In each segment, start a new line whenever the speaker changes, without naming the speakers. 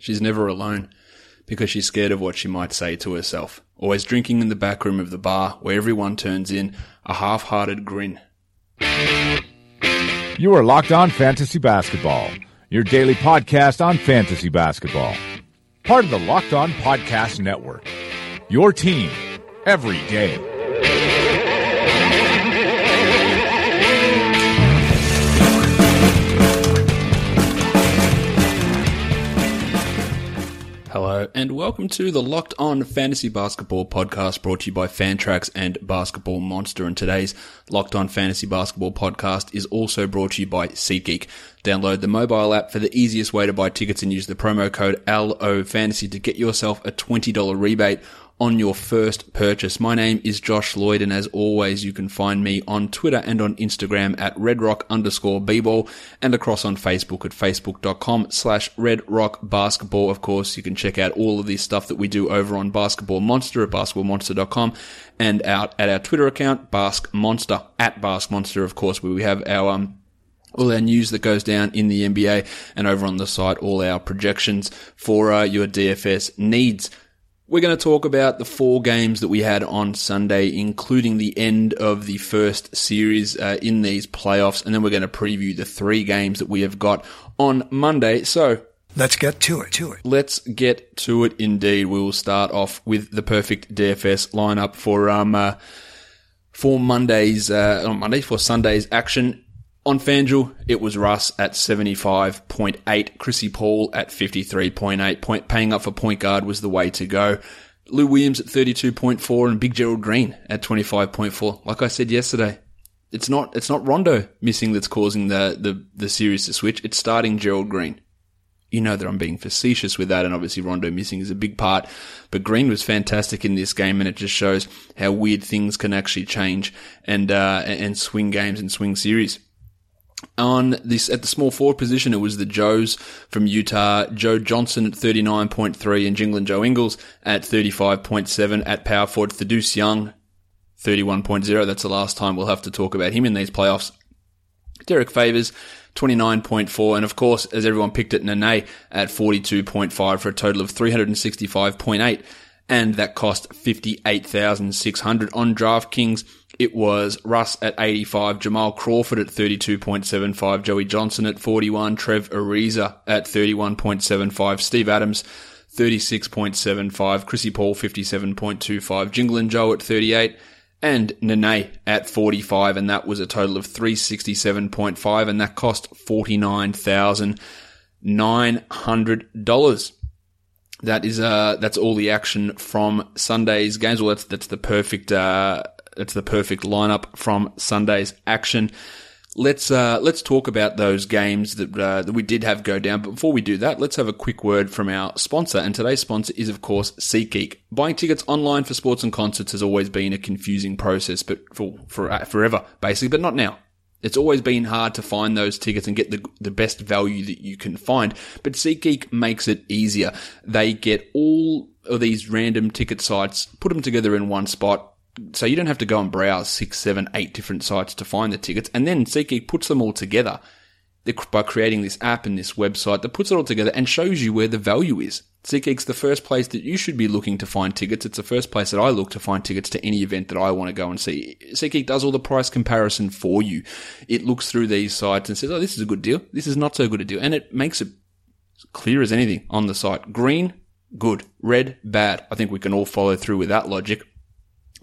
She's never alone because she's scared of what she might say to herself. Always drinking in the back room of the bar where everyone turns in a half hearted grin.
You are Locked On Fantasy Basketball, your daily podcast on fantasy basketball. Part of the Locked On Podcast Network. Your team every day.
Hello, and welcome to the Locked On Fantasy Basketball podcast brought to you by Fantrax and Basketball Monster. And today's Locked On Fantasy Basketball podcast is also brought to you by SeatGeek. Download the mobile app for the easiest way to buy tickets and use the promo code LO Fantasy to get yourself a $20 rebate on your first purchase. My name is Josh Lloyd, and as always, you can find me on Twitter and on Instagram at redrock underscore bball and across on Facebook at facebook.com slash redrockbasketball. Of course, you can check out all of this stuff that we do over on Basketball Monster at basketballmonster.com and out at our Twitter account, Bask Monster, at Bask Monster, of course, where we have our, um, all our news that goes down in the NBA and over on the site, all our projections for uh, your DFS needs. We're going to talk about the four games that we had on Sunday, including the end of the first series uh, in these playoffs, and then we're going to preview the three games that we have got on Monday. So
Let's get to it, to it.
let's get to it. Indeed, we will start off with the perfect DFS lineup for um uh, for Monday's uh, on Monday for Sunday's action. On FanDuel, it was Russ at 75.8, Chrissy Paul at 53.8. Point, paying up for point guard was the way to go. Lou Williams at 32.4 and Big Gerald Green at 25.4. Like I said yesterday, it's not, it's not Rondo missing that's causing the, the, the series to switch. It's starting Gerald Green. You know that I'm being facetious with that, and obviously Rondo missing is a big part. But Green was fantastic in this game, and it just shows how weird things can actually change and uh, and swing games and swing series. On this, at the small forward position, it was the Joes from Utah, Joe Johnson at 39.3 and Jingling Joe Ingles at 35.7 at power forward, Thaddeus Young, 31.0. That's the last time we'll have to talk about him in these playoffs. Derrick Favors, 29.4. And of course, as everyone picked it, Nene at 42.5 for a total of 365.8. And that cost 58,600 on DraftKings. It was Russ at 85, Jamal Crawford at 32.75, Joey Johnson at 41, Trev Ariza at 31.75, Steve Adams 36.75, Chrissy Paul 57.25, Jingle Joe at 38, and Nene at 45, and that was a total of 367.5, and that cost $49,900. That is, uh, that's all the action from Sunday's games. Well, that's, that's the perfect, uh, that's the perfect lineup from Sunday's action. Let's uh, let's talk about those games that uh, that we did have go down. But before we do that, let's have a quick word from our sponsor. And today's sponsor is, of course, SeatGeek. Buying tickets online for sports and concerts has always been a confusing process, but for for uh, forever, basically. But not now. It's always been hard to find those tickets and get the, the best value that you can find. But SeatGeek makes it easier. They get all of these random ticket sites, put them together in one spot, so you don't have to go and browse six, seven, eight different sites to find the tickets. And then SeatGeek puts them all together by creating this app and this website that puts it all together and shows you where the value is. SeatGeek's the first place that you should be looking to find tickets. It's the first place that I look to find tickets to any event that I want to go and see. SeatGeek does all the price comparison for you. It looks through these sites and says, oh, this is a good deal. This is not so good a deal. And it makes it clear as anything on the site. Green, good. Red, bad. I think we can all follow through with that logic.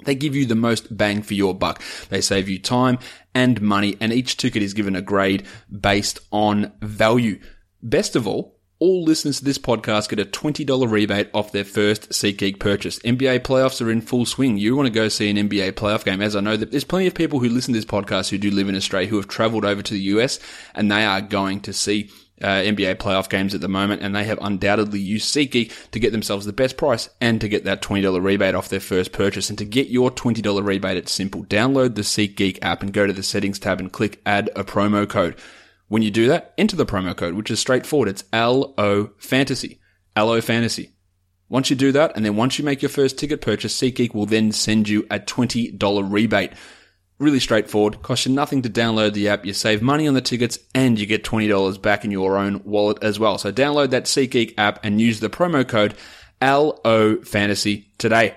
They give you the most bang for your buck. They save you time and money, and each ticket is given a grade based on value. Best of all, all listeners to this podcast get a $20 rebate off their first SeatGeek purchase. NBA playoffs are in full swing. You want to go see an NBA playoff game, as I know that there's plenty of people who listen to this podcast who do live in Australia who have traveled over to the US and they are going to see uh, NBA playoff games at the moment, and they have undoubtedly used SeatGeek to get themselves the best price and to get that $20 rebate off their first purchase. And to get your $20 rebate, it's simple. Download the SeatGeek app and go to the settings tab and click add a promo code. When you do that, enter the promo code, which is straightforward. It's LO Fantasy. LO Fantasy. Once you do that, and then once you make your first ticket purchase, SeatGeek will then send you a $20 rebate. Really straightforward. Costs you nothing to download the app. You save money on the tickets and you get $20 back in your own wallet as well. So download that SeatGeek app and use the promo code LO Fantasy today.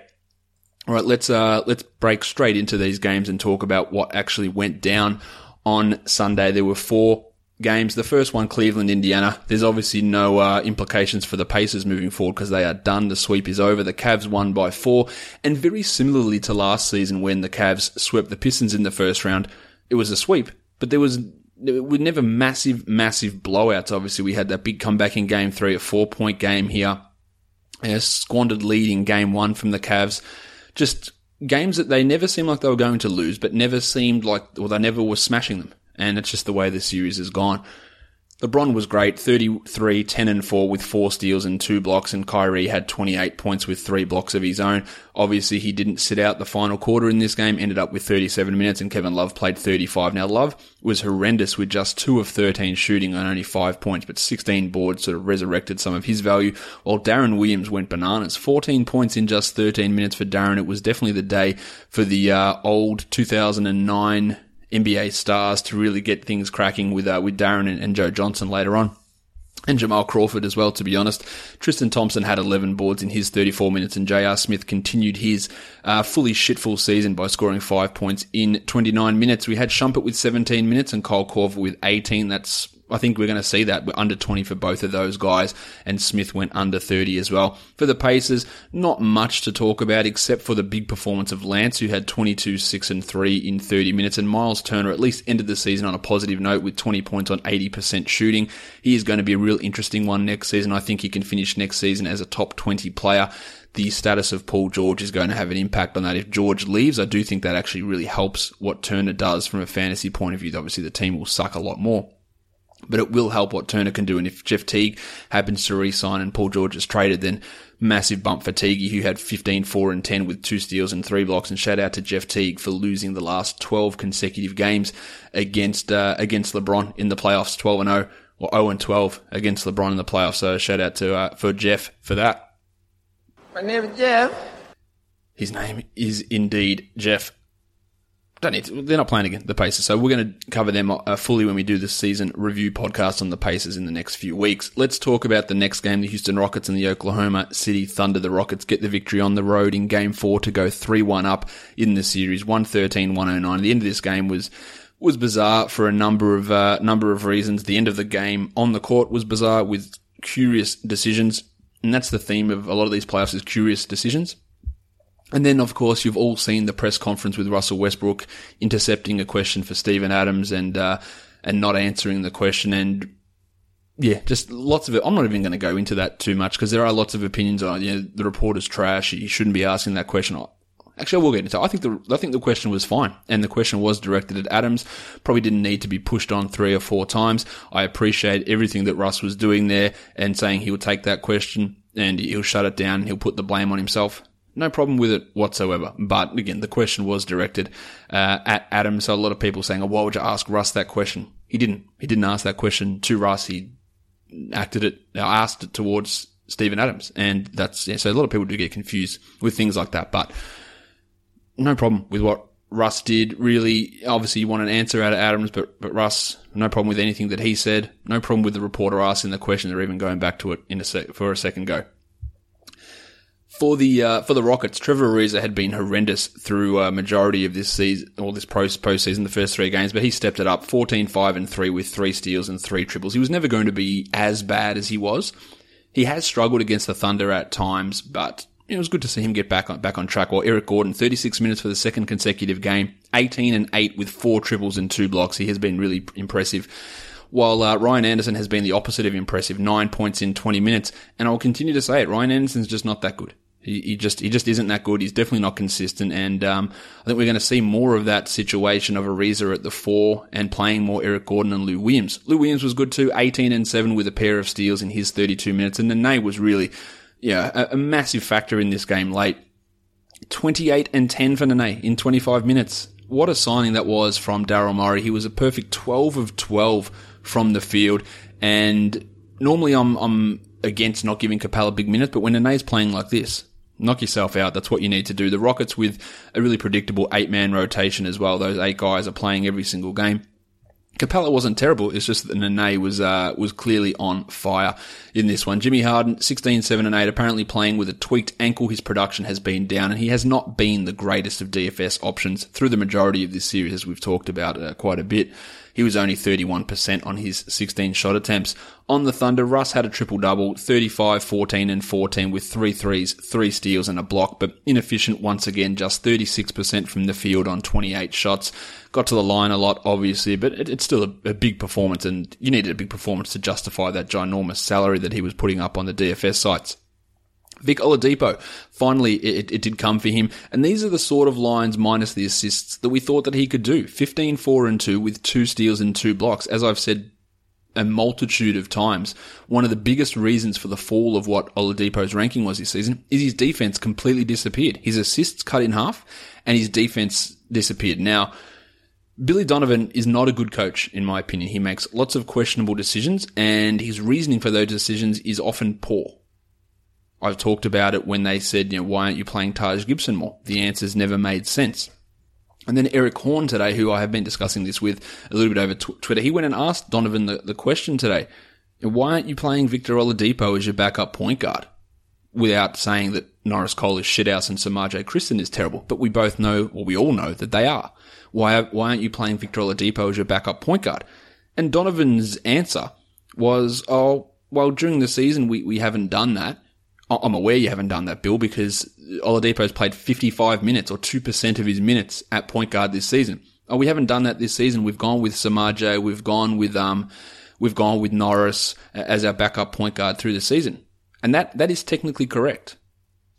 All right, let's uh, let's break straight into these games and talk about what actually went down on Sunday. There were four games. The first one, Cleveland, Indiana. There's obviously no uh, implications for the Pacers moving forward because they are done. The sweep is over. The Cavs won by four. And very similarly to last season when the Cavs swept the Pistons in the first round, it was a sweep, but there was there were never massive, massive blowouts. Obviously, we had that big comeback in game three, a four point game here, a squandered lead in game one from the Cavs. Just games that they never seemed like they were going to lose, but never seemed like, or they never were smashing them and it's just the way the series has gone. LeBron was great, 33, 10 and 4 with four steals and two blocks, and Kyrie had 28 points with three blocks of his own. Obviously, he didn't sit out the final quarter in this game, ended up with 37 minutes, and Kevin Love played 35. Now, Love was horrendous with just two of 13 shooting on only five points, but 16 boards sort of resurrected some of his value, while Deron Williams went bananas. 14 points in just 13 minutes for Deron. It was definitely the day for the uh, old 2009 NBA stars to really get things cracking with uh, with Deron and, and Joe Johnson later on. And Jamal Crawford as well, to be honest. Tristan Thompson had 11 boards in his 34 minutes, and J.R. Smith continued his uh, fully shitful season by scoring five points in 29 minutes. We had Shumpert with 17 minutes and Kyle Korver with 18. That's I think we're going to see that. We're under 20 for both of those guys, and Smith went under 30 as well. For the Pacers, not much to talk about except for the big performance of Lance, who had 22, 6, and 3 in 30 minutes, and Myles Turner at least ended the season on a positive note with 20 points on 80% shooting. He is going to be a real interesting one next season. I think he can finish next season as a top 20 player the status of Paul George is going to have an impact on that. If George leaves, I do think that actually really helps what Turner does from a fantasy point of view. Obviously, the team will suck a lot more but it will help what Turner can do. And if Jeff Teague happens to re-sign and Paul George is traded, then massive bump for Teague, who had 15, 4 and 10 with two steals and three blocks. And shout out to Jeff Teague for losing the last 12 consecutive games against, uh, against LeBron in the playoffs, 12 and 0 or 0 and 12 against LeBron in the playoffs. So shout out to, uh, for Jeff for that.
My name is Jeff.
His name is indeed Jeff don't need to, they're not playing the Pacers. So we're going to cover them uh, fully when we do the season review podcast on the Pacers in the next few weeks. Let's talk about the next game, the Houston Rockets and the Oklahoma City Thunder. The Rockets get the victory on the road in game four to go 3-1 up in the series, 113-109. The end of this game was, was bizarre for a number of, uh, number of reasons. The end of the game on the court was bizarre with curious decisions. And that's the theme of a lot of these playoffs is curious decisions. And then, of course, you've all seen the press conference with Russell Westbrook intercepting a question for Steven Adams and uh, and not answering the question. And yeah, just lots of it. I'm not even going to go into that too much because there are lots of opinions on you know, the reporter's trash. He shouldn't be asking that question. Actually, I will get into. It. I think the I think the question was fine, and the question was directed at Adams. Probably didn't need to be pushed on three or four times. I appreciate everything that Russ was doing there and saying he would take that question and he'll shut it down. and He'll put the blame on himself. No problem with it whatsoever. But again, the question was directed uh, at Adam. So a lot of people saying, "Oh, why would you ask Russ that question?" He didn't. He didn't ask that question to Russ. He acted it, uh, asked it towards Steven Adams, and that's yeah, so a lot of people do get confused with things like that. But no problem with what Russ did. Really, obviously, you want an answer out of Adams, but but Russ, no problem with anything that he said. No problem with the reporter asking the question or even going back to it in a sec- for a second go for the uh, for the Rockets, Trevor Ariza had been horrendous through a uh, majority of this season or this post postseason, the first three games, but he stepped it up 14, 5 and 3 with three steals and three triples. He was never going to be as bad as he was. He has struggled against the Thunder at times, but it was good to see him get back on back on track. While Eric Gordon, 36 minutes for the second consecutive game, 18 and 8 with four triples and two blocks. He has been really impressive while uh, Ryan Anderson has been the opposite of impressive, nine points in 20 minutes. And I will continue to say it, Ryan Anderson's just not that good. He, he just he just isn't that good. He's definitely not consistent, and um, I think we're going to see more of that situation of Ariza at the four and playing more Eric Gordon and Lou Williams. Lou Williams was good too, eighteen and seven with a pair of steals in his thirty-two minutes, and Nene was really, yeah, a, a massive factor in this game late. Twenty-eight and ten for Nene in twenty-five minutes. What a signing that was from Daryl Morey. He was a perfect twelve of twelve from the field, and normally I'm I'm against not giving Capela big minutes, but when Nene's playing like this, knock yourself out. That's what you need to do. The Rockets with a really predictable eight man rotation as well. Those eight guys are playing every single game. Capela wasn't terrible. It's just that Nene was uh, was clearly on fire in this one. Jimmy Harden, 16, 7, and 8, apparently playing with a tweaked ankle. His production has been down, and he has not been the greatest of DFS options through the majority of this series, as we've talked about uh, quite a bit. He was only 31% on his 16 shot attempts. On the Thunder, Russ had a triple double, 35, 14, and 14 with three threes, three steals, and a block, but inefficient once again, just 36% from the field on 28 shots. Got to the line a lot, obviously, but it, it's still a, a big performance, and you needed a big performance to justify that ginormous salary that he was putting up on the DFS sites. Vic Oladipo, finally, it, it, did come for him. And these are the sort of lines minus the assists that we thought that he could do. 15, 4 and 2 with two steals and two blocks. As I've said a multitude of times, one of the biggest reasons for the fall of what Oladipo's ranking was this season is his defense completely disappeared. His assists cut in half and his defense disappeared. Now, Billy Donovan is not a good coach, in my opinion. He makes lots of questionable decisions and his reasoning for those decisions is often poor. I've talked about it when they said, you know, why aren't you playing Taj Gibson more? The answers never made sense. And then Erik Horne today, who I have been discussing this with a little bit over tw- Twitter, he went and asked Donovan the, the question today. Why aren't you playing Victor Oladipo as your backup point guard? Without saying that Norris Cole is shithouse and Semaj Christon is terrible. But we both know, or we all know, that they are. Why, why aren't you playing Victor Oladipo as your backup point guard? And Donovan's answer was, oh, well, during the season, we, we haven't done that. I'm aware you haven't done that, Bill, because Oladipo's played 55 minutes or 2% of his minutes at point guard this season. Oh, we haven't done that this season. We've gone with Semaj. We've gone with, um, we've gone with Norris as our backup point guard through the season. And that, that is technically correct.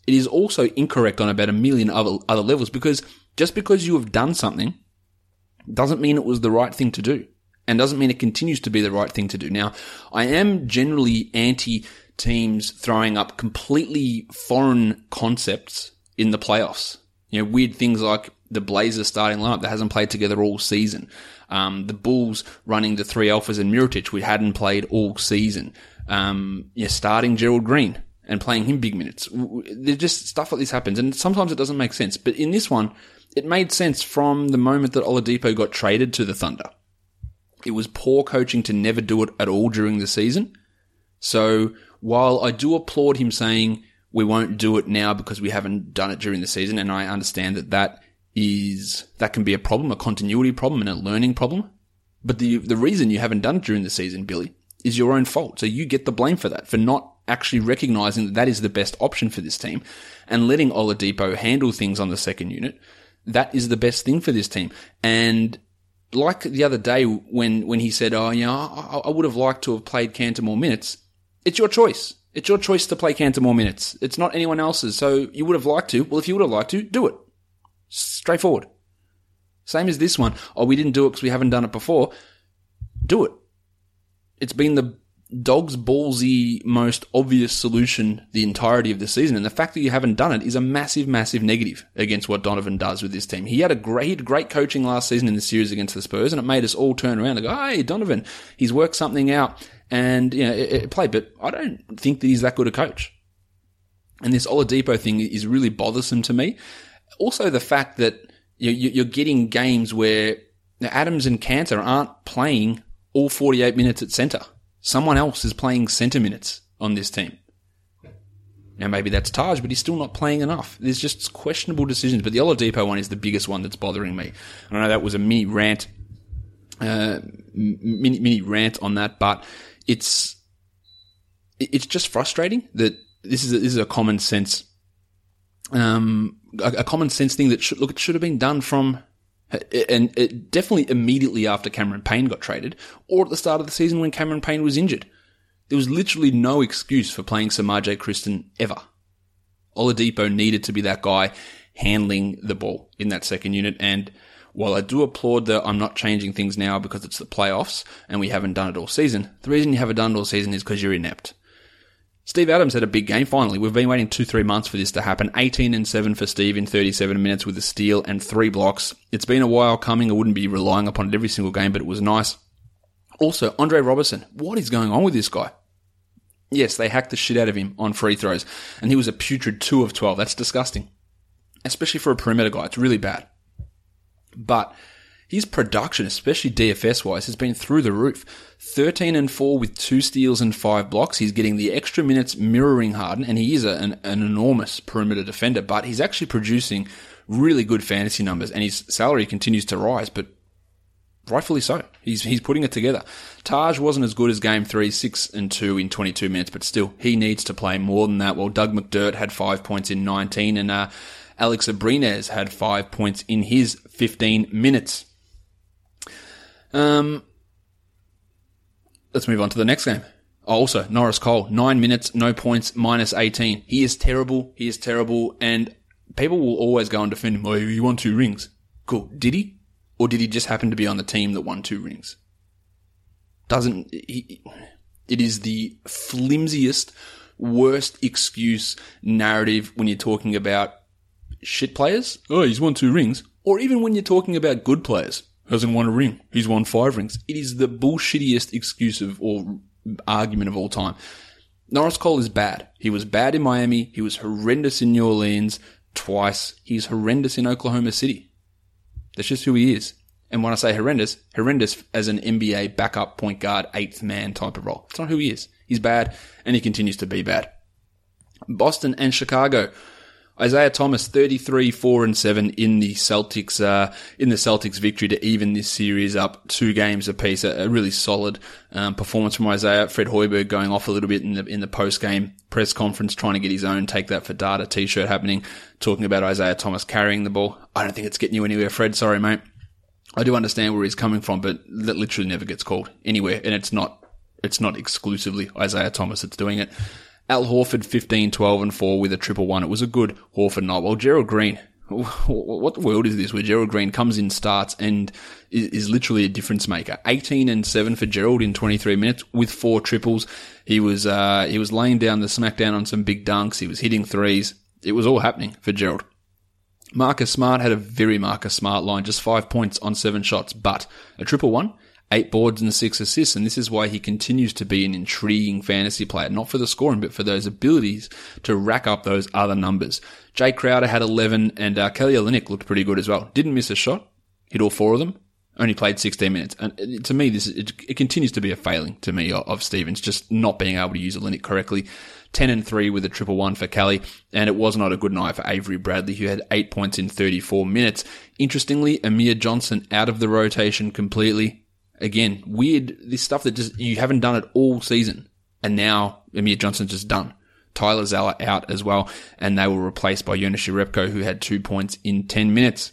It is also incorrect on about a million other, other levels because just because you have done something doesn't mean it was the right thing to do and doesn't mean it continues to be the right thing to do. Now, I am generally anti teams throwing up completely foreign concepts in the playoffs. You know, weird things like the Blazers starting lineup that hasn't played together all season. Um, the Bulls running the three alphas and Mirotic, we hadn't played all season. Um, yeah, starting Gerald Green and playing him big minutes. There's just stuff like this happens, and sometimes it doesn't make sense. But in this one, it made sense from the moment that Oladipo got traded to the Thunder. It was poor coaching to never do it at all during the season. So while I do applaud him saying we won't do it now because we haven't done it during the season, and I understand that that is that can be a problem, a continuity problem, and a learning problem. But the the reason you haven't done it during the season, Billy, is your own fault. So you get the blame for that, for not actually recognizing that that is the best option for this team, and letting Oladipo handle things on the second unit. That is the best thing for this team. And like the other day when when he said, "Oh, know, I, I would have liked to have played Kanter more minutes," It's your choice. It's your choice to play Kanter more minutes. It's not anyone else's. So you would have liked to. Well, if you would have liked to, do it. Straightforward. Same as this one. Oh, we didn't do it because we haven't done it before. Do it. It's been the dog's ballsy, most obvious solution the entirety of the season. And the fact that you haven't done it is a massive, massive negative against what Donovan does with this team. He had a great, great coaching last season in the series against the Spurs, and it made us all turn around and go, hey, Donovan, he's worked something out and you know it, it played. But I don't think that he's that good a coach. And this Oladipo thing is really bothersome to me. Also, the fact that you're getting games where Adams and Kanter aren't playing all 48 minutes at center. Someone else is playing center minutes on this team. Now, maybe that's Taj, but he's still not playing enough. There's just questionable decisions. But the Oladipo one is the biggest one that's bothering me. I know that was a mini rant, uh, mini, mini rant on that, but it's it's just frustrating that this is a, this is a common sense um, a, a, common sense thing that should look it should have been done from and it definitely immediately after Cameron Payne got traded or at the start of the season when Cameron Payne was injured. There was literally no excuse for playing Semaj Christon ever. Oladipo needed to be that guy handling the ball in that second unit. And while I do applaud the I'm not changing things now because it's the playoffs and we haven't done it all season, the reason you haven't done it all season is because you're inept. Steve Adams had a big game finally. We've been waiting two, three months for this to happen. 18 and 7 for Steve in 37 minutes with a steal and three blocks. It's been a while coming. I wouldn't be relying upon it every single game, but it was nice. Also, Andre Roberson. What is going on with this guy? Yes, they hacked the shit out of him on free throws, and he was a putrid 2 of 12. That's disgusting. Especially for a perimeter guy. It's really bad. But his production, especially DFS wise, has been through the roof. 13 and 4 with two steals and five blocks. He's getting the extra minutes mirroring Harden, and he is a, an, an enormous perimeter defender, but he's actually producing really good fantasy numbers, and his salary continues to rise, but rightfully so. He's he's putting it together. Taj wasn't as good as game three, six and two in 22 minutes, but still he needs to play more than that. Well, Doug McDermott had five points in 19, and uh, Alex Abrines had five points in his 15 minutes. Um, let's move on to the next game. Oh, also, Norris Cole, nine minutes, no points, minus 18. He is terrible. He is terrible. And people will always go and defend him. Oh, he won two rings. Cool. Did he? Or did he just happen to be on the team that won two rings? Doesn't, he, it is the flimsiest, worst excuse narrative when you're talking about shit players. Oh, he's won two rings. Or even when you're talking about good players hasn't won a ring. He's won five rings. It is the bullshittiest excuse of or argument of all time. Norris Cole is bad. He was bad in Miami. He was horrendous in New Orleans twice. He's horrendous in Oklahoma City. That's just who he is. And when I say horrendous, horrendous as an NBA backup point guard, eighth man type of role. It's not who he is. He's bad and he continues to be bad. Boston and Chicago. Isaiah Thomas, 33, 4 and 7 in the Celtics, uh, in the Celtics victory to even this series up two games apiece. A, a really solid, um, performance from Isaiah. Fred Hoiberg going off a little bit in the, in the post game press conference, trying to get his own take that for data t-shirt happening, talking about Isaiah Thomas carrying the ball. I don't think it's getting you anywhere, Fred. Sorry, mate. I do understand where he's coming from, but that literally never gets called anywhere. And it's not, it's not exclusively Isaiah Thomas that's doing it. Al Horford 15, 12 and 4 with a triple one. It was a good Horford night. Well, Gerald Green, what world is this where Gerald Green comes in, starts, and is, is, literally a difference maker? 18 and 7 for Gerald in 23 minutes with four triples. He was, uh, he was laying down the smackdown on some big dunks. He was hitting threes. It was all happening for Gerald. Marcus Smart had a very Marcus Smart line, just five points on seven shots, but a triple one eight boards and six assists. And this is why he continues to be an intriguing fantasy player, not for the scoring, but for those abilities to rack up those other numbers. Jae Crowder had 11 and uh, Kelly Olynyk looked pretty good as well. Didn't miss a shot. Hit all four of them. Only played 16 minutes. And to me, this, it, it continues to be a failing to me of, Stevens, just not being able to use Olynyk correctly. 10 and 3 with a triple one for Kelly, and it was not a good night for Avery Bradley, who had 8 points in 34 minutes. Interestingly, Amir Johnson out of the rotation completely. Again, weird, this stuff that just, you haven't done it all season. And now Amir Johnson's just done. Tyler Zeller out as well, and they were replaced by Jonas Jerebko, who had two points in 10 minutes.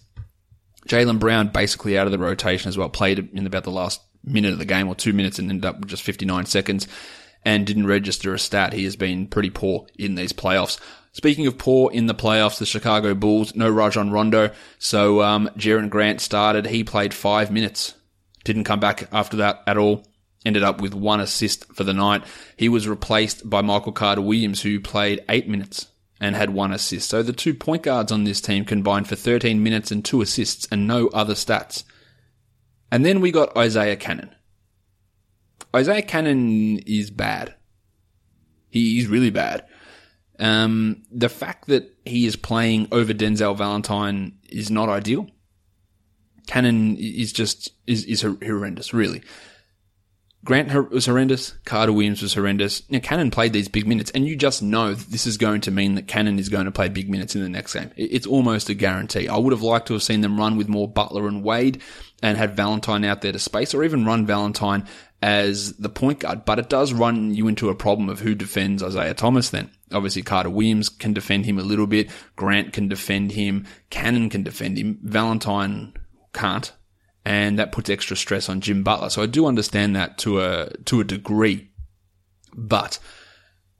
Jaylen Brown basically out of the rotation as well, played in about the last minute of the game or two minutes and ended up with just 59 seconds and didn't register a stat. He has been pretty poor in these playoffs. Speaking of poor in the playoffs, the Chicago Bulls, no Rajon Rondo. So, um, Jerian Grant started. He played five minutes didn't come back after that at all. Ended up with one assist for the night. He was replaced by Michael Carter Williams, who played eight minutes and had one assist. So the two point guards on this team combined for 13 minutes and two assists and no other stats. And then we got Isaiah Canaan. Isaiah Canaan is bad. He's really bad. Um, the fact that he is playing over Denzel Valentine is not ideal. Canaan is just is is horrendous, really. Grant was horrendous. Carter Williams was horrendous. Now, Canaan played these big minutes, and you just know this is going to mean that Canaan is going to play big minutes in the next game. It's almost a guarantee. I would have liked to have seen them run with more Butler and Wade and had Valentine out there to space, or even run Valentine as the point guard. But it does run you into a problem of who defends Isaiah Thomas then. Obviously, Carter Williams can defend him a little bit. Grant can defend him. Canaan can defend him. Valentine can't, and that puts extra stress on Jim Butler. So I do understand that to a to a degree, but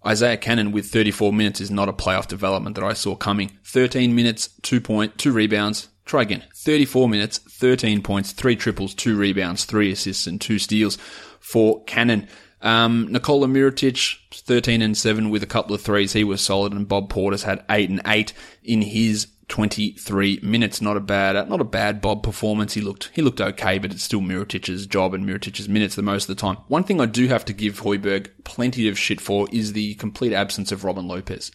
Isaiah Canaan with 34 minutes is not a playoff development that I saw coming. 13 minutes, 2 point, 2 rebounds. Try again. 34 minutes, 13 points, 3 triples, 2 rebounds, 3 assists and 2 steals for Canaan. Um, Nikola Mirotic, 13 and 7 with a couple of threes. He was solid and Bob Portis had 8 and 8 in his 23 minutes. Not a bad, uh, not a bad Bob performance. He looked, he looked okay, but it's still Mirotic's job and Mirotic's minutes the most of the time. One thing I do have to give Hoiberg plenty of shit for is the complete absence of Robin Lopez.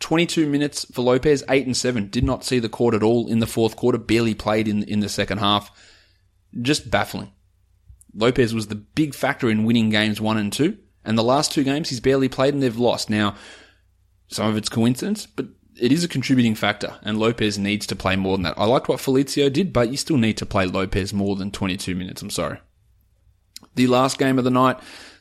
22 minutes for Lopez, 8 and 7. Did not see the court at all in the fourth quarter, barely played in, in the second half. Just baffling. Lopez was the big factor in winning games one and two, and the last two games he's barely played and they've lost. Now, some of it's coincidence, but it is a contributing factor, and Lopez needs to play more than that. I liked what Felicio did, but you still need to play Lopez more than 22 minutes. I'm sorry. The last game of the night,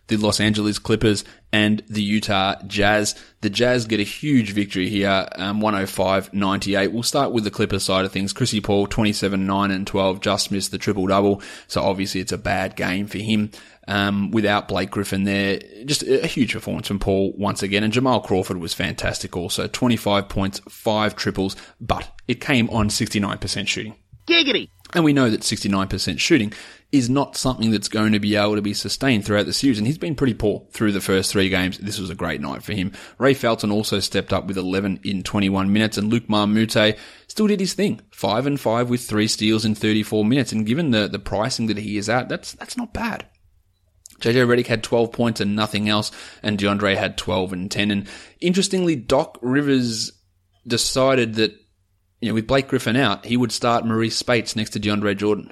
the Los Angeles Clippers and the Utah Jazz. The Jazz get a huge victory here, um, 105-98. We'll start with the Clippers side of things. Chrissy Paul, 27, 9 and 12, just missed the triple double. So obviously it's a bad game for him. Um, without Blake Griffin there, just a huge performance from Paul once again. And Jamal Crawford was fantastic also. 25 points, 5 triples, but it came on 69% shooting.
Giggity!
And we know that 69% shooting is not something that's going to be able to be sustained throughout the series. And he's been pretty poor through the first three games. This was a great night for him. Ray Felton also stepped up with 11 in 21 minutes and Luke Moute still did his thing. Five and five with three steals in 34 minutes. And given the, the pricing that he is at, that's, that's not bad. JJ Redick had 12 points and nothing else, and DeAndre had 12 and 10. And interestingly, Doc Rivers decided that, you know, with Blake Griffin out, he would start Marreese Speights next to DeAndre Jordan.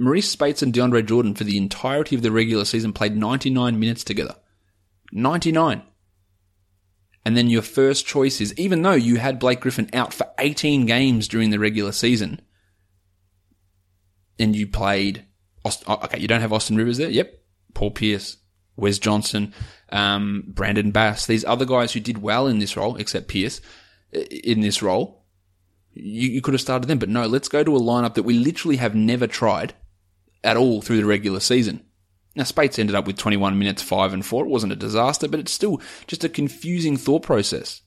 Marreese Speights and DeAndre Jordan for the entirety of the regular season played 99 minutes together. 99. And then your first choice is, even though you had Blake Griffin out for 18 games during the regular season, and you played, okay, you don't have Austin Rivers there? Yep. Paul Pierce, Wes Johnson, um, Brandon Bass, these other guys who did well in this role, except Pierce, in this role, you, you could have started them. But no, let's go to a lineup that we literally have never tried at all through the regular season. Now, Speights ended up with 21 minutes, 5 and 4. It wasn't a disaster, but it's still just a confusing thought process.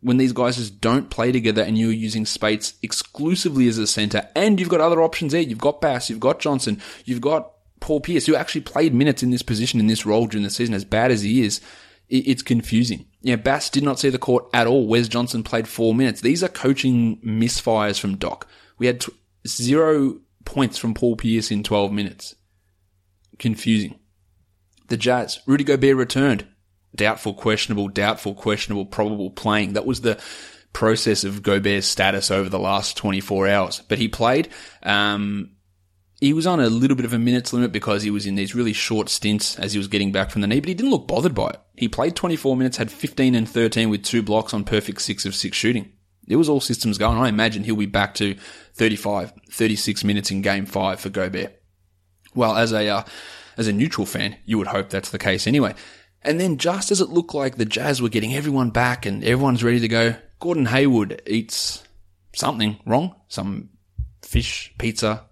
When these guys just don't play together and you're using Speights exclusively as a center and you've got other options there. You've got Bass, you've got Johnson, you've got Paul Pierce, who actually played minutes in this position, in this role during the season, as bad as he is. It's confusing. Yeah, Bass did not see the court at all. Wes Johnson played four minutes. These are coaching misfires from Doc. We had t- zero points from Paul Pierce in 12 minutes. Confusing. The Jazz. Rudy Gobert returned. Doubtful, questionable, doubtful, questionable, probable playing. That was the process of Gobert's status over the last 24 hours. But he played. Um, he was on a little bit of a minutes limit because he was in these really short stints as he was getting back from the knee, but he didn't look bothered by it. He played 24 minutes, had 15 and 13 with two blocks on perfect six of six shooting. It was all systems going. I imagine he'll be back to 35, 36 minutes in game five for Gobert. Well, as a, uh, as a neutral fan, you would hope that's the case anyway. And then just as it looked like the Jazz were getting everyone back and everyone's ready to go, Gordon Hayward eats something wrong. Some fish, pizza,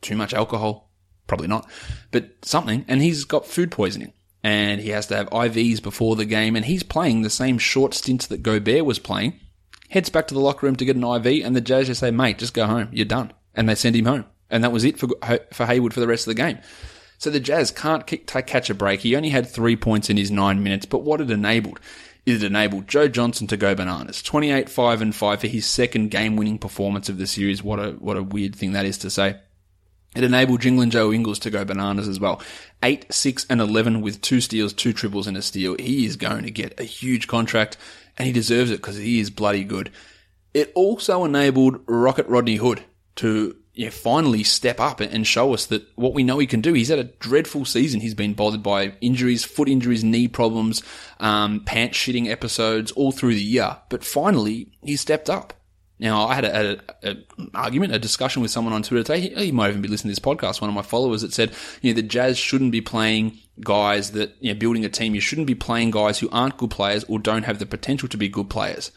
too much alcohol. Probably not, but something. And he's got food poisoning and he has to have IVs before the game and he's playing the same short stints that Gobert was playing heads back to the locker room to get an IV, and the Jazz just say, mate, just go home. You're done. And they send him home. And that was it for, for Hayward for the rest of the game. So the Jazz can't kick, catch a break. He only had three points in his nine minutes, but what it enabled is it enabled Joe Johnson to go bananas. 28, 5 and 5 for his second game winning performance of the series. What a, what a weird thing that is to say. It enabled Jingling Joe Ingles to go bananas as well. 8, 6 and 11 with two steals, two triples and a steal. He is going to get a huge contract and he deserves it because he is bloody good. It also enabled Rocket Rodney Hood to you know, finally step up and show us that what we know he can do. He's had a dreadful season. He's been bothered by injuries, foot injuries, knee problems, um, pants shitting episodes all through the year. But finally, he stepped up. Now, I had a, a, a, argument, a discussion with someone on Twitter today. He, he, might even be listening to this podcast. One of my followers that said, you know, the Jazz shouldn't be playing guys that, you know, building a team. You shouldn't be playing guys who aren't good players or don't have the potential to be good players.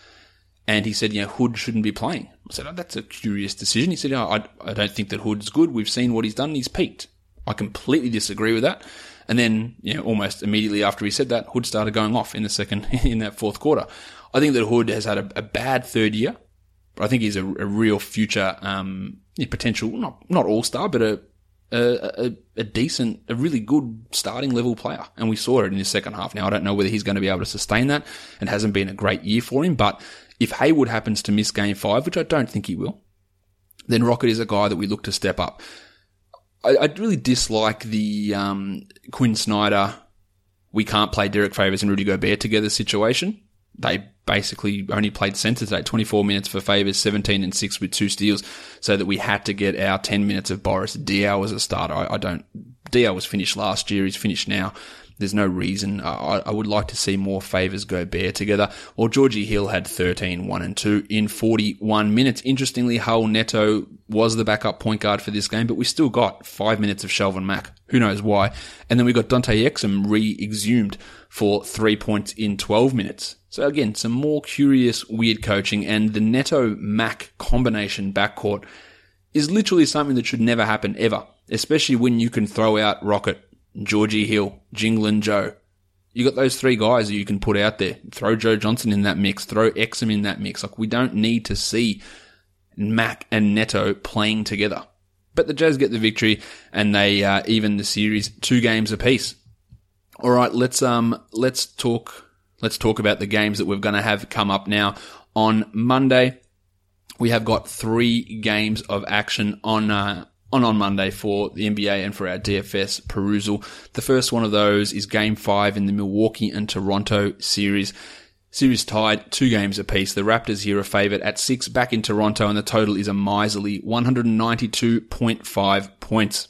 And he said, you know, Hood shouldn't be playing. I said, oh, that's a curious decision. He said, oh, I, I don't think that Hood's good. We've seen what he's done. He's peaked. I completely disagree with that. And then, you know, almost immediately after he said that, Hood started going off in the second, in that fourth quarter. I think that Hood has had a, a bad third year, I think he's a, a real future, um, potential, not, not all star, but a, a, a, decent, a really good starting level player. And we saw it in his second half. Now, I don't know whether he's going to be able to sustain that. It hasn't been a great year for him, but if Hayward happens to miss game five, which I don't think he will, then Rocket is a guy that we look to step up. I, I really dislike the um, Quinn Snyder, we can't play Derrick Favors and Rudy Gobert together situation. They basically only played centre today, 24 minutes for Favors, 17 and 6 with two steals, so that we had to get our 10 minutes of Boris Diaw as a starter. I, I don't, Diaw was finished last year, he's finished now. There's no reason. I, I would like to see more Favors Gobert together. Or Georgie Hill had 13, 1 and 2 in 41 minutes. Interestingly, Raul Neto was the backup point guard for this game, but we still got five minutes of Shelvin Mack. Who knows why? And then we got Dante Exum re-exhumed for three points in 12 minutes. So again, some more curious, weird coaching and the Neto Mack combination backcourt is literally something that should never happen ever, especially when you can throw out Rocket Georgie Hill, Jinglin Joe. You got those three guys that you can put out there. Throw Joe Johnson in that mix. Throw Exum in that mix. Like we don't need to see Mack and Neto playing together. But the Jazz get the victory and they uh, even the series two games apiece. All right, let's um let's talk let's talk about the games that we're going to have come up now on Monday. We have got three games of action on uh, on on Monday for the NBA and for our DFS perusal. The first one of those is game five in the Milwaukee and Toronto series. Series tied, two games apiece. The Raptors here are favourite at six back in Toronto and the total is a miserly 192.5 points.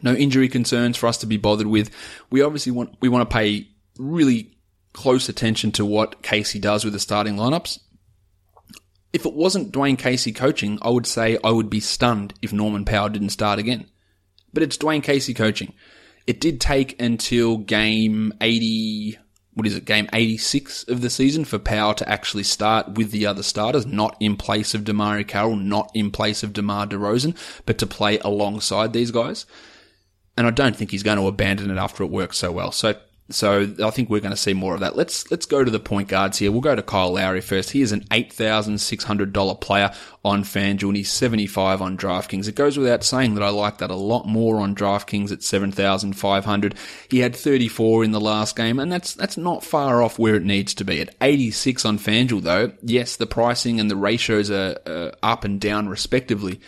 No injury concerns for us to be bothered with. We obviously want, we want to pay really close attention to what Casey does with the starting lineups if it wasn't Dwane Casey coaching, I would say I would be stunned if Norman Powell didn't start again. But it's Dwane Casey coaching. It did take until game 80, what is it, game 86 of the season for Powell to actually start with the other starters, not in place of DeMarre Carroll, not in place of DeMar DeRozan, but to play alongside these guys. And I don't think he's going to abandon it after it works so well. So so I think we're going to see more of that. Let's let's go to the point guards here. We'll go to Kyle Lowry first. He is an eight thousand six hundred dollar player on FanDuel and he's seventy five on DraftKings. It goes without saying that I like that a lot more on DraftKings at seven thousand five hundred. He had thirty four in the last game, and that's that's not far off where it needs to be. At eighty six on FanDuel, though, yes, the pricing and the ratios are uh, up and down respectively.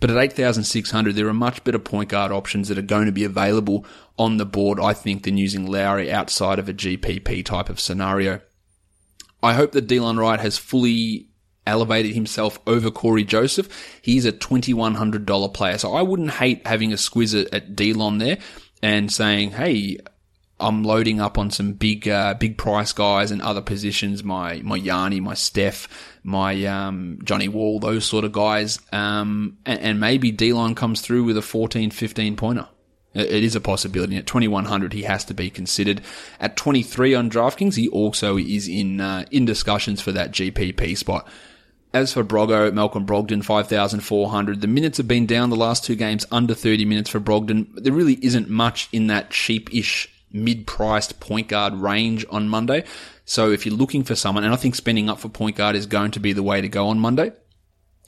But at 8,600, there are much better point guard options that are going to be available on the board, I think, than using Lowry outside of a GPP type of scenario. I hope that Delon Wright has fully elevated himself over Cory Joseph. He's a $2,100 player. So I wouldn't hate having a squiz at Delon there and saying, hey, I'm loading up on some big, uh, big price guys and other positions. My, my Yanni, my Steph, my, um, Johnny Wall, those sort of guys. Um, and, and maybe Delon comes through with a 14, 15 pointer. It is a possibility. At 2100, he has to be considered. At 23 on DraftKings, he also is in, uh, in discussions for that GPP spot. As for Brogo, Malcolm Brogdon, 5,400. The minutes have been down the last two games, under 30 minutes for Brogdon. There really isn't much in that cheap-ish mid-priced point guard range on Monday. So if you're looking for someone, and I think spending up for point guard is going to be the way to go on Monday.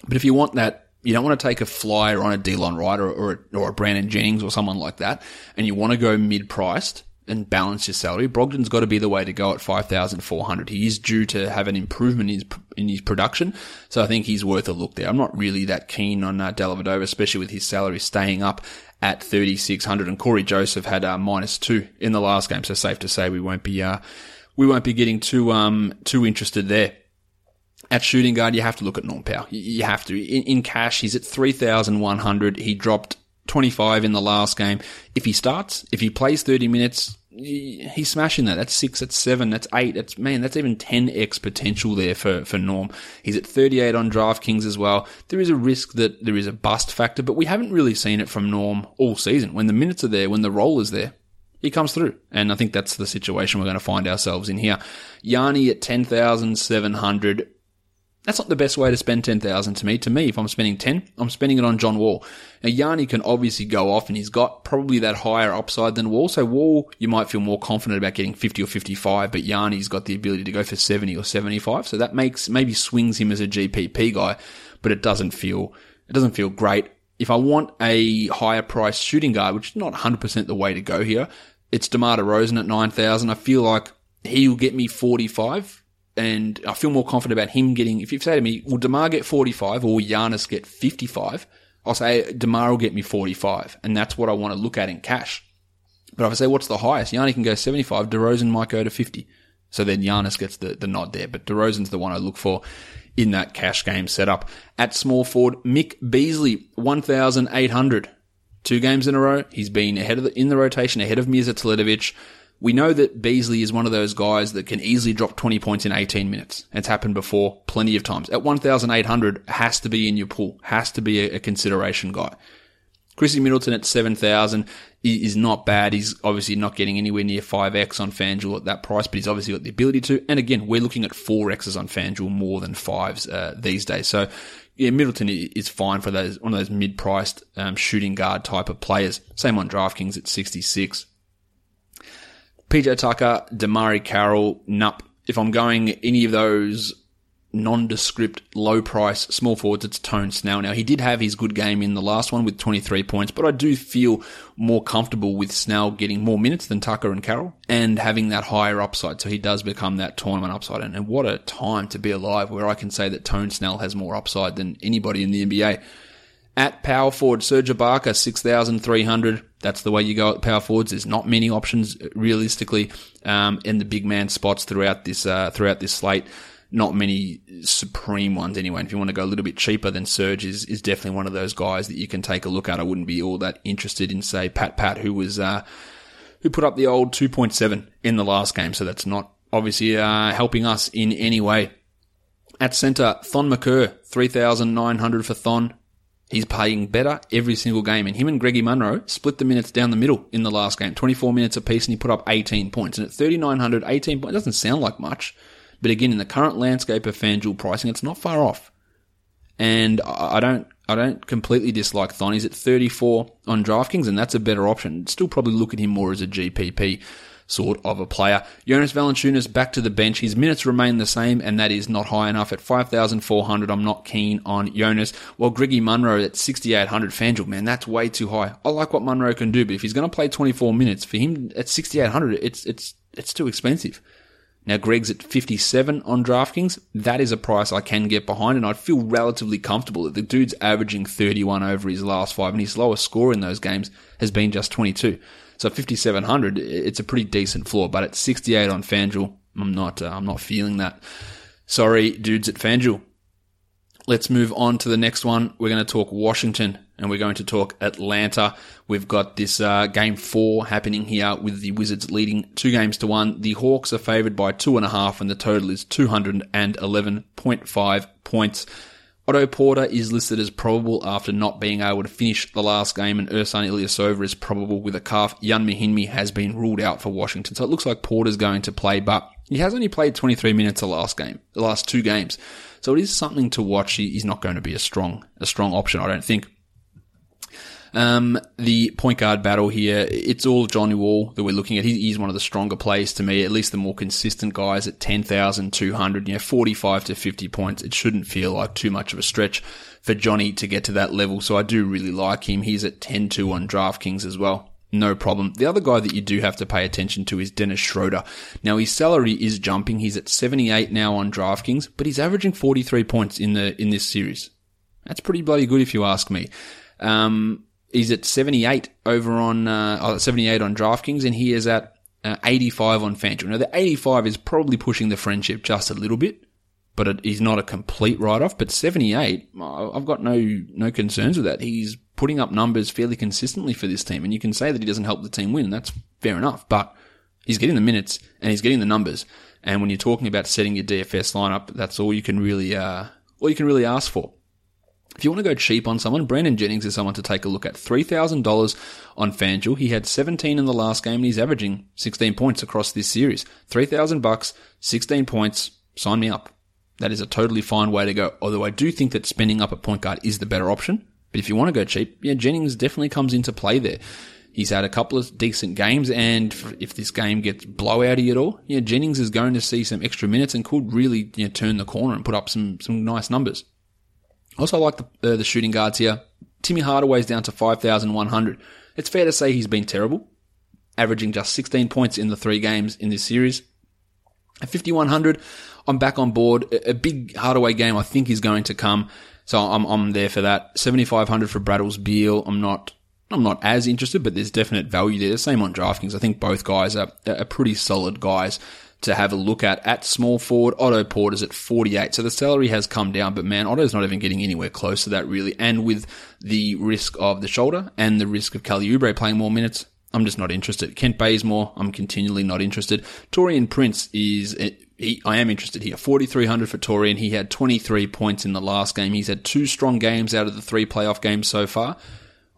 But if you want that, you don't want to take a flyer on a Delon Wright or, or, or a Brandon Jennings or someone like that, and you want to go mid-priced and balance your salary, Brogdon's got to be the way to go at 5,400. He is due to have an improvement in his, in his production. So I think he's worth a look there. I'm not really that keen on uh, Dellavedova, especially with his salary staying up at 3,600. And Cory Joseph had uh, minus two in the last game. So safe to say we won't be, uh, we won't be getting too, um, too interested there. At shooting guard, you have to look at Norm Powell. You have to. In, in cash, he's at 3,100. He dropped 25 in the last game. If he starts, if he plays 30 minutes, he's smashing that. That's six, that's seven, that's eight. That's man, that's even 10x potential there for, for Norm. He's at 38 on DraftKings as well. There is a risk that there is a bust factor, but we haven't really seen it from Norm all season. When the minutes are there, when the role is there, he comes through. And I think that's the situation we're going to find ourselves in here. Yanni at 10,700 That's not the best way to spend 10,000 to me. To me, if I'm spending 10, I'm spending it on John Wall. Now, Yanni can obviously go off and he's got probably that higher upside than Wall. So Wall, you might feel more confident about getting 50 or 55, but Yanni's got the ability to go for 70 or 75. So that makes, maybe swings him as a GPP guy, but it doesn't feel, it doesn't feel great. If I want a higher price shooting guard, which is not 100% the way to go here, it's DeMar DeRozan at 9,000. I feel like he'll get me 45 and I feel more confident about him getting. If you say to me, "Will DeMar get 45 or will Giannis get 55?" I'll say DeMar will get me 45, and that's what I want to look at in cash. But if I say what's the highest, Giannis can go 75. DeRozan might go to 50. So then Giannis gets the, the nod there. But DeRozan's the one I look for in that cash game setup. At small forward, Mick Beasley, 1,800. Two games in a row. He's been ahead of the, in the rotation, ahead of Mirza Teletovic. We know that Beasley is one of those guys that can easily drop 20 points in 18 minutes. It's happened before plenty of times. At 1,800 has to be in your pool, has to be a, a consideration guy. Chrissy Middleton at 7,000 is not bad. He's obviously not getting anywhere near 5x on FanDuel at that price, but he's obviously got the ability to. And again, we're looking at 4x's on FanDuel more than 5s uh, these days. So yeah, Middleton is fine for those, one of those mid-priced um, shooting guard type of players. Same on DraftKings at 66. PJ Tucker, DeMarre Carroll, Nup. If I'm going any of those nondescript, low price small forwards, it's Tone Snell. Now, he did have his good game in the last one with 23 points, but I do feel more comfortable with Snell getting more minutes than Tucker and Carroll and having that higher upside. So he does become that tournament upside. And, what a time to be alive where I can say that Tone Snell has more upside than anybody in the NBA. At power forward, Serge Ibaka, 6,300. That's the way you go at power forwards. There's not many options realistically, um, in the big man spots throughout this, uh, throughout this slate. Not many supreme ones anyway. If you want to go a little bit cheaper, then Serge is, is definitely one of those guys that you can take a look at. I wouldn't be all that interested in, say, Pat Pat, who was, uh, who put up the old 2.7 in the last game. So that's not obviously, uh, helping us in any way. At centre, Thon Maker, 3,900 for Thon. He's playing better every single game. And him and Greggy Monroe split the minutes down the middle in the last game. 24 minutes apiece and he put up 18 points. And at 3,900, 18 points doesn't sound like much. But again, in the current landscape of FanDuel pricing, it's not far off. And I don't, I don't completely dislike Thon. He's at 34 on DraftKings and that's a better option. Still probably look at him more as a GPP sort of a player. Jonas Valanciunas back to the bench. His minutes remain the same, and that is not high enough. At 5,400, I'm not keen on Jonas. Well, Griggy Monroe at 6,800 FanDuel, man, that's way too high. I like what Monroe can do, but if he's going to play 24 minutes, for him at 6,800, it's, it's, it's too expensive. Now, Greg's at 57 on DraftKings. That is a price I can get behind, and I'd feel relatively comfortable that the dude's averaging 31 over his last five, and his lowest score in those games has been just 22. So 5700, it's a pretty decent floor, but at 68 on FanDuel, I'm not, uh, I'm not feeling that. Sorry, dudes at FanDuel. Let's move on to the next one. We're going to talk Washington and we're going to talk Atlanta. We've got this uh, game four happening here with the Wizards leading two games to one. The Hawks are favored by two and a half and the total is 211.5 points. Otto Porter is listed as probable after not being able to finish the last game, and Ersan Ilyasova is probable with a calf. Ian Mahinmi has been ruled out for Washington, so it looks like Porter's going to play, but he has only played 23 minutes the last game, the last two games. So it is something to watch. He's not going to be a strong, a strong option, I don't think. Um, the point guard battle here, it's all Johnny Wall that we're looking at. He, he's one of the stronger players to me, at least the more consistent guys at 10,200, you know, 45 to 50 points. It shouldn't feel like too much of a stretch for Johnny to get to that level. So I do really like him. He's at 10-2 on DraftKings as well. No problem. The other guy that you do have to pay attention to is Dennis Schroeder. Now his salary is jumping. He's at 78 now on DraftKings, but he's averaging 43 points in the, in this series. That's pretty bloody good if you ask me. Um, He's at 78 over on, uh, oh, 78 on DraftKings and he is at uh, 85 on FanDuel. Now the 85 is probably pushing the friendship just a little bit, but it, he's not a complete write-off. But 78, I've got no, no concerns with that. He's putting up numbers fairly consistently for this team and you can say that he doesn't help the team win. That's fair enough, but he's getting the minutes and he's getting the numbers. And when you're talking about setting your DFS lineup, that's all you can really, uh, all you can really ask for. If you want to go cheap on someone, Brandon Jennings is someone to take a look at. $3,000 on FanDuel. He had 17 in the last game and he's averaging 16 points across this series. 3,000 bucks, 16 points. Sign me up. That is a totally fine way to go. Although I do think that spending up at point guard is the better option. But if you want to go cheap, yeah, Jennings definitely comes into play there. He's had a couple of decent games, and if this game gets blowouty at all, yeah, Jennings is going to see some extra minutes and could really you know, turn the corner and put up some some nice numbers. Also, like the uh, the shooting guards here. Timmy Hardaway's down to five thousand one hundred. It's fair to say he's been terrible, averaging just sixteen points in the three games in this series. At 5100, I'm back on board. A big Hardaway game I think is going to come. So I'm, I'm there for that. 7500 for Braddles Beal. I'm not, I'm not as interested, but there's definite value there. The same on DraftKings. I think both guys are, are pretty solid guys to have a look at. At small forward, Otto Porter's at 48. So the salary has come down, but man, Otto's not even getting anywhere close to that really. And with the risk of the shoulder and the risk of Kelly Oubre playing more minutes, I'm just not interested. Kent Bazemore, I'm continually not interested. Taurean Prince is, eh, he, I am interested here. 4,300 for Taurean. He had 23 points in the last game. He's had two strong games out of the three playoff games so far.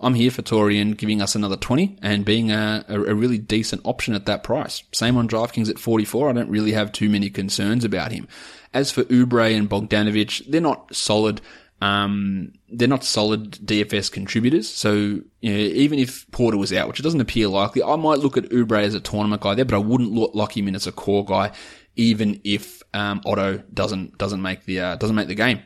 I'm here for Taurean giving us another 20 and being a, a, really decent option at that price. Same on DraftKings at 44. I don't really have too many concerns about him. As for Oubre and Bogdanovic, they're not solid um, they're not solid DFS contributors. So, you know, even if Porter was out, which it doesn't appear likely, I might look at Oubre as a tournament guy there, but I wouldn't lock him in as a core guy, even if, um, Otto doesn't, doesn't make the, uh, doesn't make the game.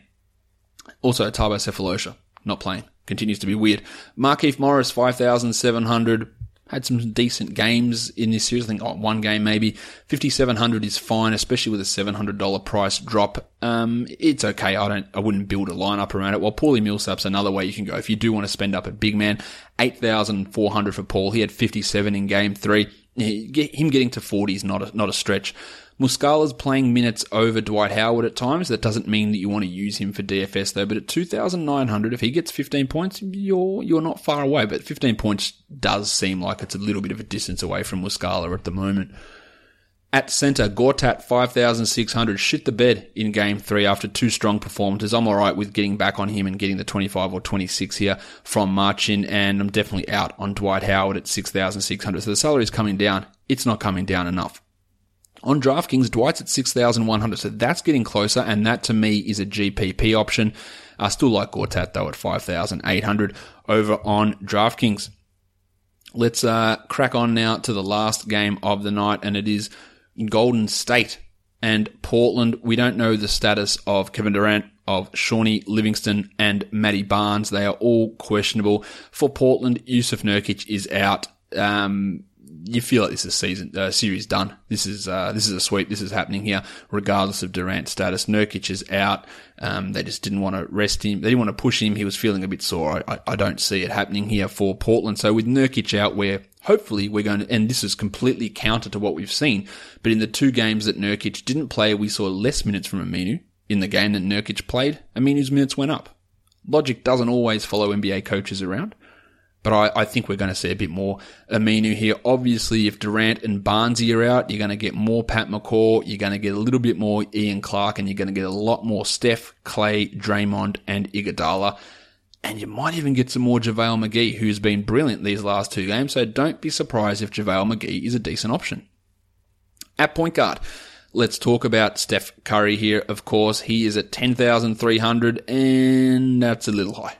Also, Thabo Sefolosha, not playing. Continues to be weird. Markieff Morris, 5,700 had some decent games in this series. I think oh, one game maybe. 5700 is fine, especially with a $700 price drop. Um, it's okay. I don't, I wouldn't build a lineup around it. Well, Paulie Millsap's another way you can go. If you do want to spend up a big man, 8,400 for Paul. He had 57 in game three. Him getting to 40 is not a, not a stretch. Muscala's playing minutes over Dwight Howard at times. That doesn't mean that you want to use him for DFS though. But at 2,900, if he gets 15 points, you're, you're not far away. But 15 points does seem like it's a little bit of a distance away from Muscala at the moment. At centre, Gortat 5,600 shit the bed in game three after two strong performances. I'm alright with getting back on him and getting the 25 or 26 here from Marcin, and I'm definitely out on Dwight Howard at 6,600. So the salary is coming down. It's not coming down enough. On DraftKings, Dwight's at 6,100, so that's getting closer, and that to me is a GPP option. I still like Gortat though at 5,800 over on DraftKings. Let's uh, crack on now to the last game of the night, and it is Golden State and Portland. We don't know the status of Kevin Durant, of Shawnee Livingston, and Matty Barnes. They are all questionable. For Portland, Jusuf Nurkic is out. Um, you feel like this is season uh, series done. This is uh, this is a sweep. This is happening here, regardless of Durant's status. Nurkic is out. Um, they just didn't want to rest him. They didn't want to push him. He was feeling a bit sore. I, I don't see it happening here for Portland. So with Nurkic out, where hopefully we're going to, and this is completely counter to what we've seen. But in the two games that Nurkic didn't play, we saw less minutes from Aminu. In the game that Nurkic played, Aminu's minutes went up. Logic doesn't always follow NBA coaches around. But I, I think we're going to see a bit more Aminu here. Obviously, if Durant and Barnesy are out, you're going to get more Pat McCaw. You're going to get a little bit more Ian Clark, and you're going to get a lot more Steph, Klay, Draymond, and Iguodala. And you might even get some more JaVale McGee, who's been brilliant these last two games. So don't be surprised if JaVale McGee is a decent option. At point guard, let's talk about Steph Curry here. Of course, he is at 10,300 and that's a little high.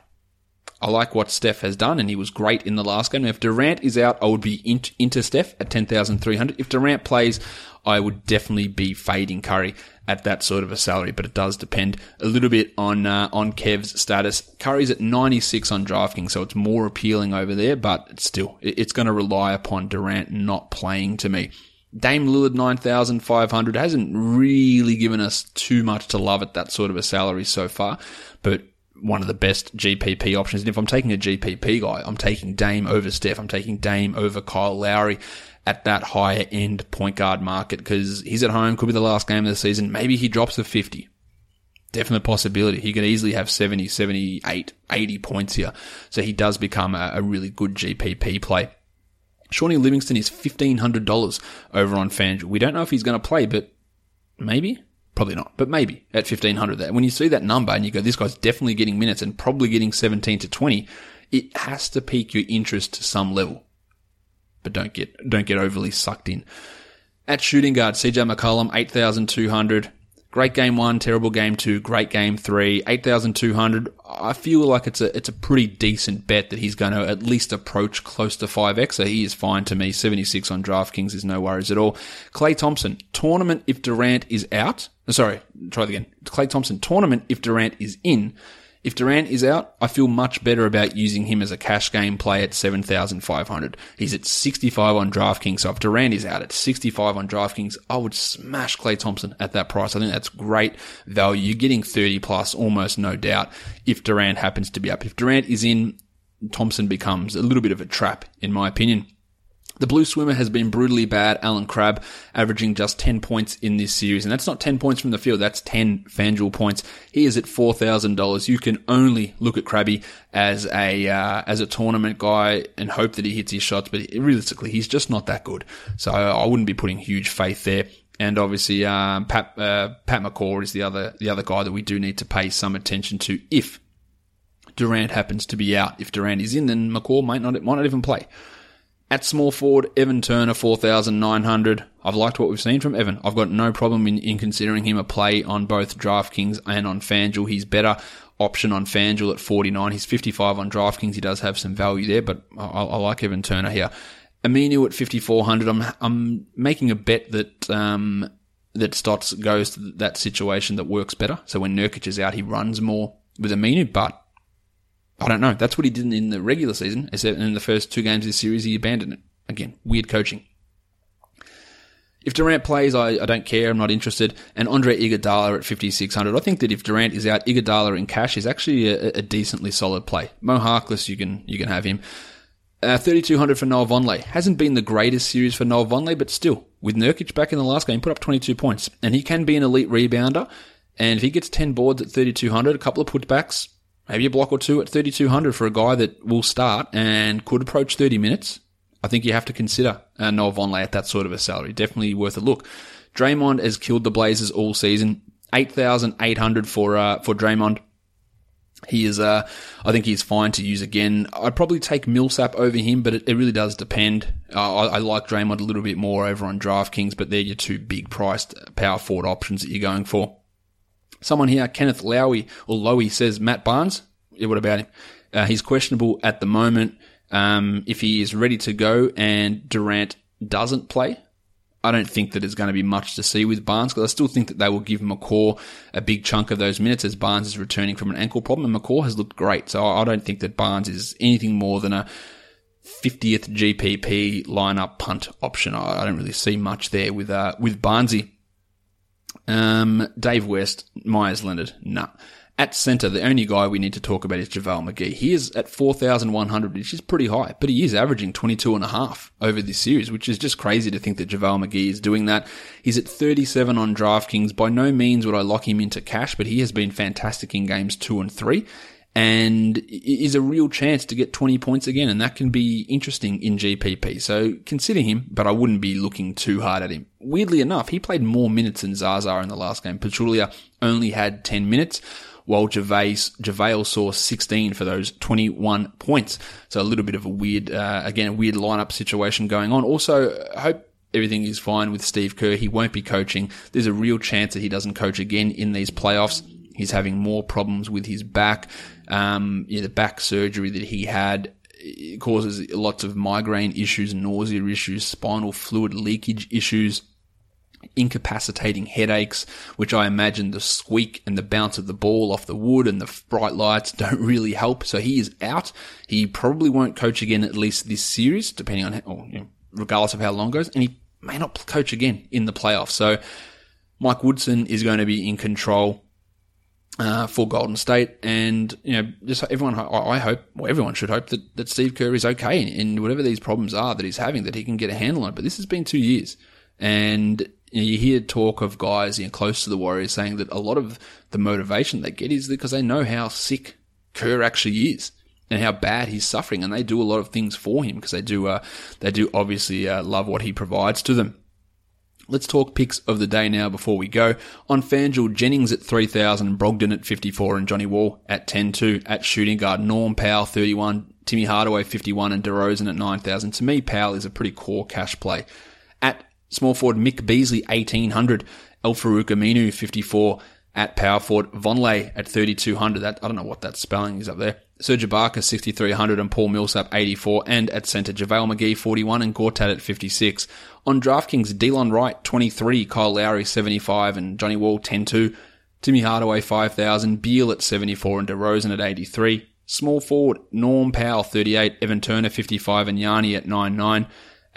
I like what Steph has done, and he was great in the last game. If Durant is out, I would be into Steph at 10,300. If Durant plays, I would definitely be fading Curry at that sort of a salary, but it does depend a little bit on uh, on Kev's status. Curry's at 96 on DraftKings, so it's more appealing over there, but it's still it's going to rely upon Durant not playing to me. Dame Lillard 9,500 hasn't really given us too much to love at that sort of a salary so far, but one of the best GPP options. And if I'm taking a GPP guy, I'm taking Dame over Steph. I'm taking Dame over Kyle Lowry at that higher end point guard market because he's at home. Could be the last game of the season. Maybe he drops a 50. Definite possibility. He could easily have 70, 78, 80 points here. So he does become a, a really good GPP play. Shawnee Livingston is $1,500 over on FanDuel. We don't know if he's going to play, but maybe. Probably not, but maybe at 1500 there. When you see that number and you go, this guy's definitely getting minutes and probably getting 17 to 20, it has to pique your interest to some level. But don't get, don't get overly sucked in. At shooting guard, CJ McCollum, 8,200. Great game one, terrible game two, great game three, 8,200. I feel like it's a, it's a pretty decent bet that he's going to at least approach close to 5x. So he is fine to me. 76 on DraftKings is no worries at all. Klay Thompson, tournament if Durant is out. Sorry, try it again. Klay Thompson, tournament if Durant is in. If Durant is out, I feel much better about using him as a cash game play at 7,500. He's at 65 on DraftKings. So if Durant is out at 65 on DraftKings, I would smash Klay Thompson at that price. I think that's great value. You're getting 30 plus, almost no doubt, if Durant happens to be up. If Durant is in, Thompson becomes a little bit of a trap, in my opinion. The blue swimmer has been brutally bad. Allen Crabbe averaging just 10 points in this series. And that's not 10 points from the field. That's 10 FanDuel points. He is at $4,000. You can only look at Crabby as a, uh, as a tournament guy and hope that he hits his shots. But realistically, he's just not that good. So I wouldn't be putting huge faith there. And obviously, um, Pat, uh, Pat McCaw is the other, the other guy that we do need to pay some attention to if Durant happens to be out. If Durant is in, then McCaw might not, might not even play. At small forward, Evan Turner, 4,900. I've liked what we've seen from Evan. I've got no problem in, in considering him a play on both DraftKings and on FanDuel. He's better option on FanDuel at 49. He's 55 on DraftKings. He does have some value there, but I, I like Evan Turner here. Aminu at 5,400. I'm, I'm making a bet that, um, that Stotts goes to that situation that works better. So when Nurkic is out, he runs more with Aminu, but I don't know. That's what he did in the regular season. Except in the first two games of the series, he abandoned it. Again, weird coaching. If Durant plays, I, I don't care. I'm not interested. And Andre Iguodala at 5,600. I think that if Durant is out, Iguodala in cash is actually a, a decently solid play. Mo Harkless, you can, you can have him. Uh, 3,200 for Noah Vonleh. Hasn't been the greatest series for Noah Vonleh, but still, with Nurkic back in the last game, put up 22 points. And he can be an elite rebounder. And if he gets 10 boards at 3,200, a couple of putbacks, maybe a block or two at 3,200 for a guy that will start and could approach 30 minutes. I think you have to consider uh, Noah Vonleh at that sort of a salary. Definitely worth a look. Draymond has killed the Blazers all season. 8,800 for, uh, for Draymond. He is, uh, I think he's fine to use again. I'd probably take Millsap over him, but it, it really does depend. Uh, I, I, like Draymond a little bit more over on DraftKings, but they're your two big priced power forward options that you're going for. Someone here, Kenneth Lowy or Lowy says Matt Barnes. Yeah, what about him? Uh, he's questionable at the moment. Um, if he is ready to go and Durant doesn't play, I don't think that there's going to be much to see with Barnes because I still think that they will give McCaw a big chunk of those minutes as Barnes is returning from an ankle problem and McCaw has looked great. So I don't think that Barnes is anything more than a 50th GPP lineup punt option. I don't really see much there with, uh, with Barnesy. Um, Dave West, Meyers Leonard, nah. At centre, the only guy we need to talk about is JaVale McGee. He is at 4,100, which is pretty high, but he is averaging 22 and a half over this series, which is just crazy to think that JaVale McGee is doing that. He's at 37 on DraftKings. By no means would I lock him into cash, but he has been fantastic in games two and three and is a real chance to get 20 points again. And that can be interesting in GPP. So consider him, but I wouldn't be looking too hard at him. Weirdly enough, he played more minutes than Zaza in the last game. Pachulia only had 10 minutes while Gervais, JaVale saw 16 for those 21 points. So a little bit of a weird, uh, again, a weird lineup situation going on. Also, I hope everything is fine with Steve Kerr. He won't be coaching. There's a real chance that he doesn't coach again in these playoffs. He's having more problems with his back. Um, yeah, the back surgery that he had causes lots of migraine issues, nausea issues, spinal fluid leakage issues incapacitating headaches, which I imagine the squeak and the bounce of the ball off the wood and the bright lights don't really help. So he is out. He probably won't coach again at least this series, depending on how, or, you know, regardless of how long goes, and he may not coach again in the playoffs. So Mike Woodson is going to be in control. Uh, for Golden State, and you know, just everyone. I hope, well, everyone should hope that, that Steve Kerr is okay in whatever these problems are that he's having, that he can get a handle on. It. But this has been two years, and you, know, you hear talk of guys you know, close to the Warriors saying that a lot of the motivation they get is because they know how sick Kerr actually is and how bad he's suffering, and they do a lot of things for him because they do uh, they do obviously uh, love what he provides to them. Let's talk picks of the day now before we go. On FanDuel, Jennings at 3,000, Brogdon at 54, and Johnny Wall at 10-2. At shooting guard, Norm Powell 31, Timmy Hardaway 51, and DeRozan at 9,000. To me, Powell is a pretty core cash play. At Small forward Mick Beasley, 1800. Al-Farouq Aminu, 54 at power forward. Vonleh at 3200. That, I don't know what that spelling is up there. Serge Ibaka, 6300 and Paul Millsap, 84. And at centre, JaVale McGee, 41 and Gortat at 56. On DraftKings, Delon Wright, 23. Kyle Lowry, 75 and Johnny Wall, 10-2. Timmy Hardaway, 5,000. Beal at 74 and DeRozan at 83. Small forward, Norm Powell, 38. Evan Turner, 55 and Yanni at 9-9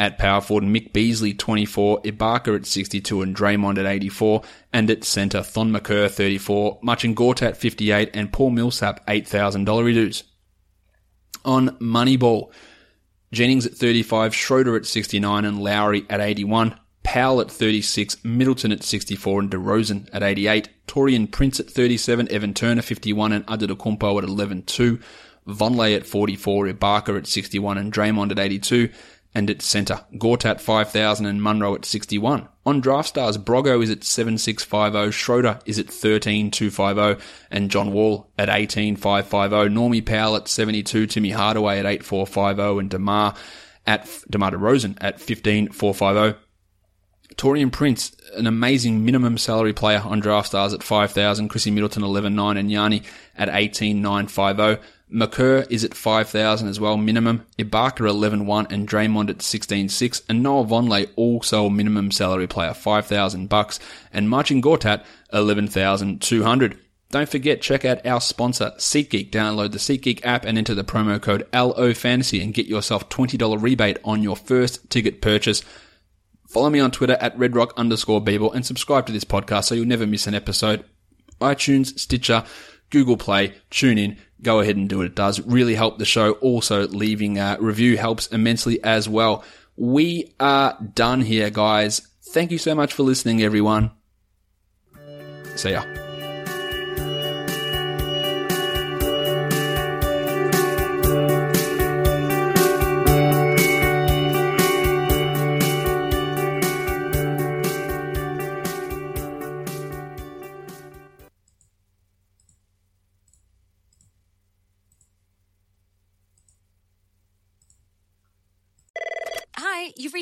at power forward, Mick Beasley 24, Ibaka at 62 and Draymond at 84, and at centre, Thon Maker 34, Marcin Gortat 58 and Paul Millsap $8,000 dues. On Moneyball, Jennings at 35, Schroeder at 69 and Lowry at 81, Powell at 36, Middleton at 64 and DeRozan at 88, Taurean Prince at 37, Evan Turner 51 and Antetokounmpo at 11-2, Vonleh at 44, Ibaka at 61 and Draymond at 82, and its centre, Gortat 5000 and Monroe at 61. On Draftstars, Brogo is at 7650, Schroeder is at 13250, and John Wall at 18550, Normie Powell at 72, Timmy Hardaway at 8450, and DeMar at DeMar DeRozan at 15450. Taurean Prince, an amazing minimum salary player on Draftstars at 5,000, Chrissy Middleton 11.9 and Yanni at 18.950. Maker is at 5,000 as well, minimum. Ibaka 11.1 and Draymond at 16.6 and Noah Vonleh also a minimum salary player, 5,000 bucks and Marcin Gortat 11,200. Don't forget, check out our sponsor, SeatGeek. Download the SeatGeek app and enter the promo code LOFantasy and get yourself $20 rebate on your first ticket purchase. Follow me on Twitter at redrock underscore Beeble and subscribe to this podcast so you'll never miss an episode. iTunes, Stitcher, Google Play, tune in, go ahead and do what it does. Really help the show. Also, leaving a review helps immensely as well. We are done here, guys. Thank you so much for listening, everyone. See ya.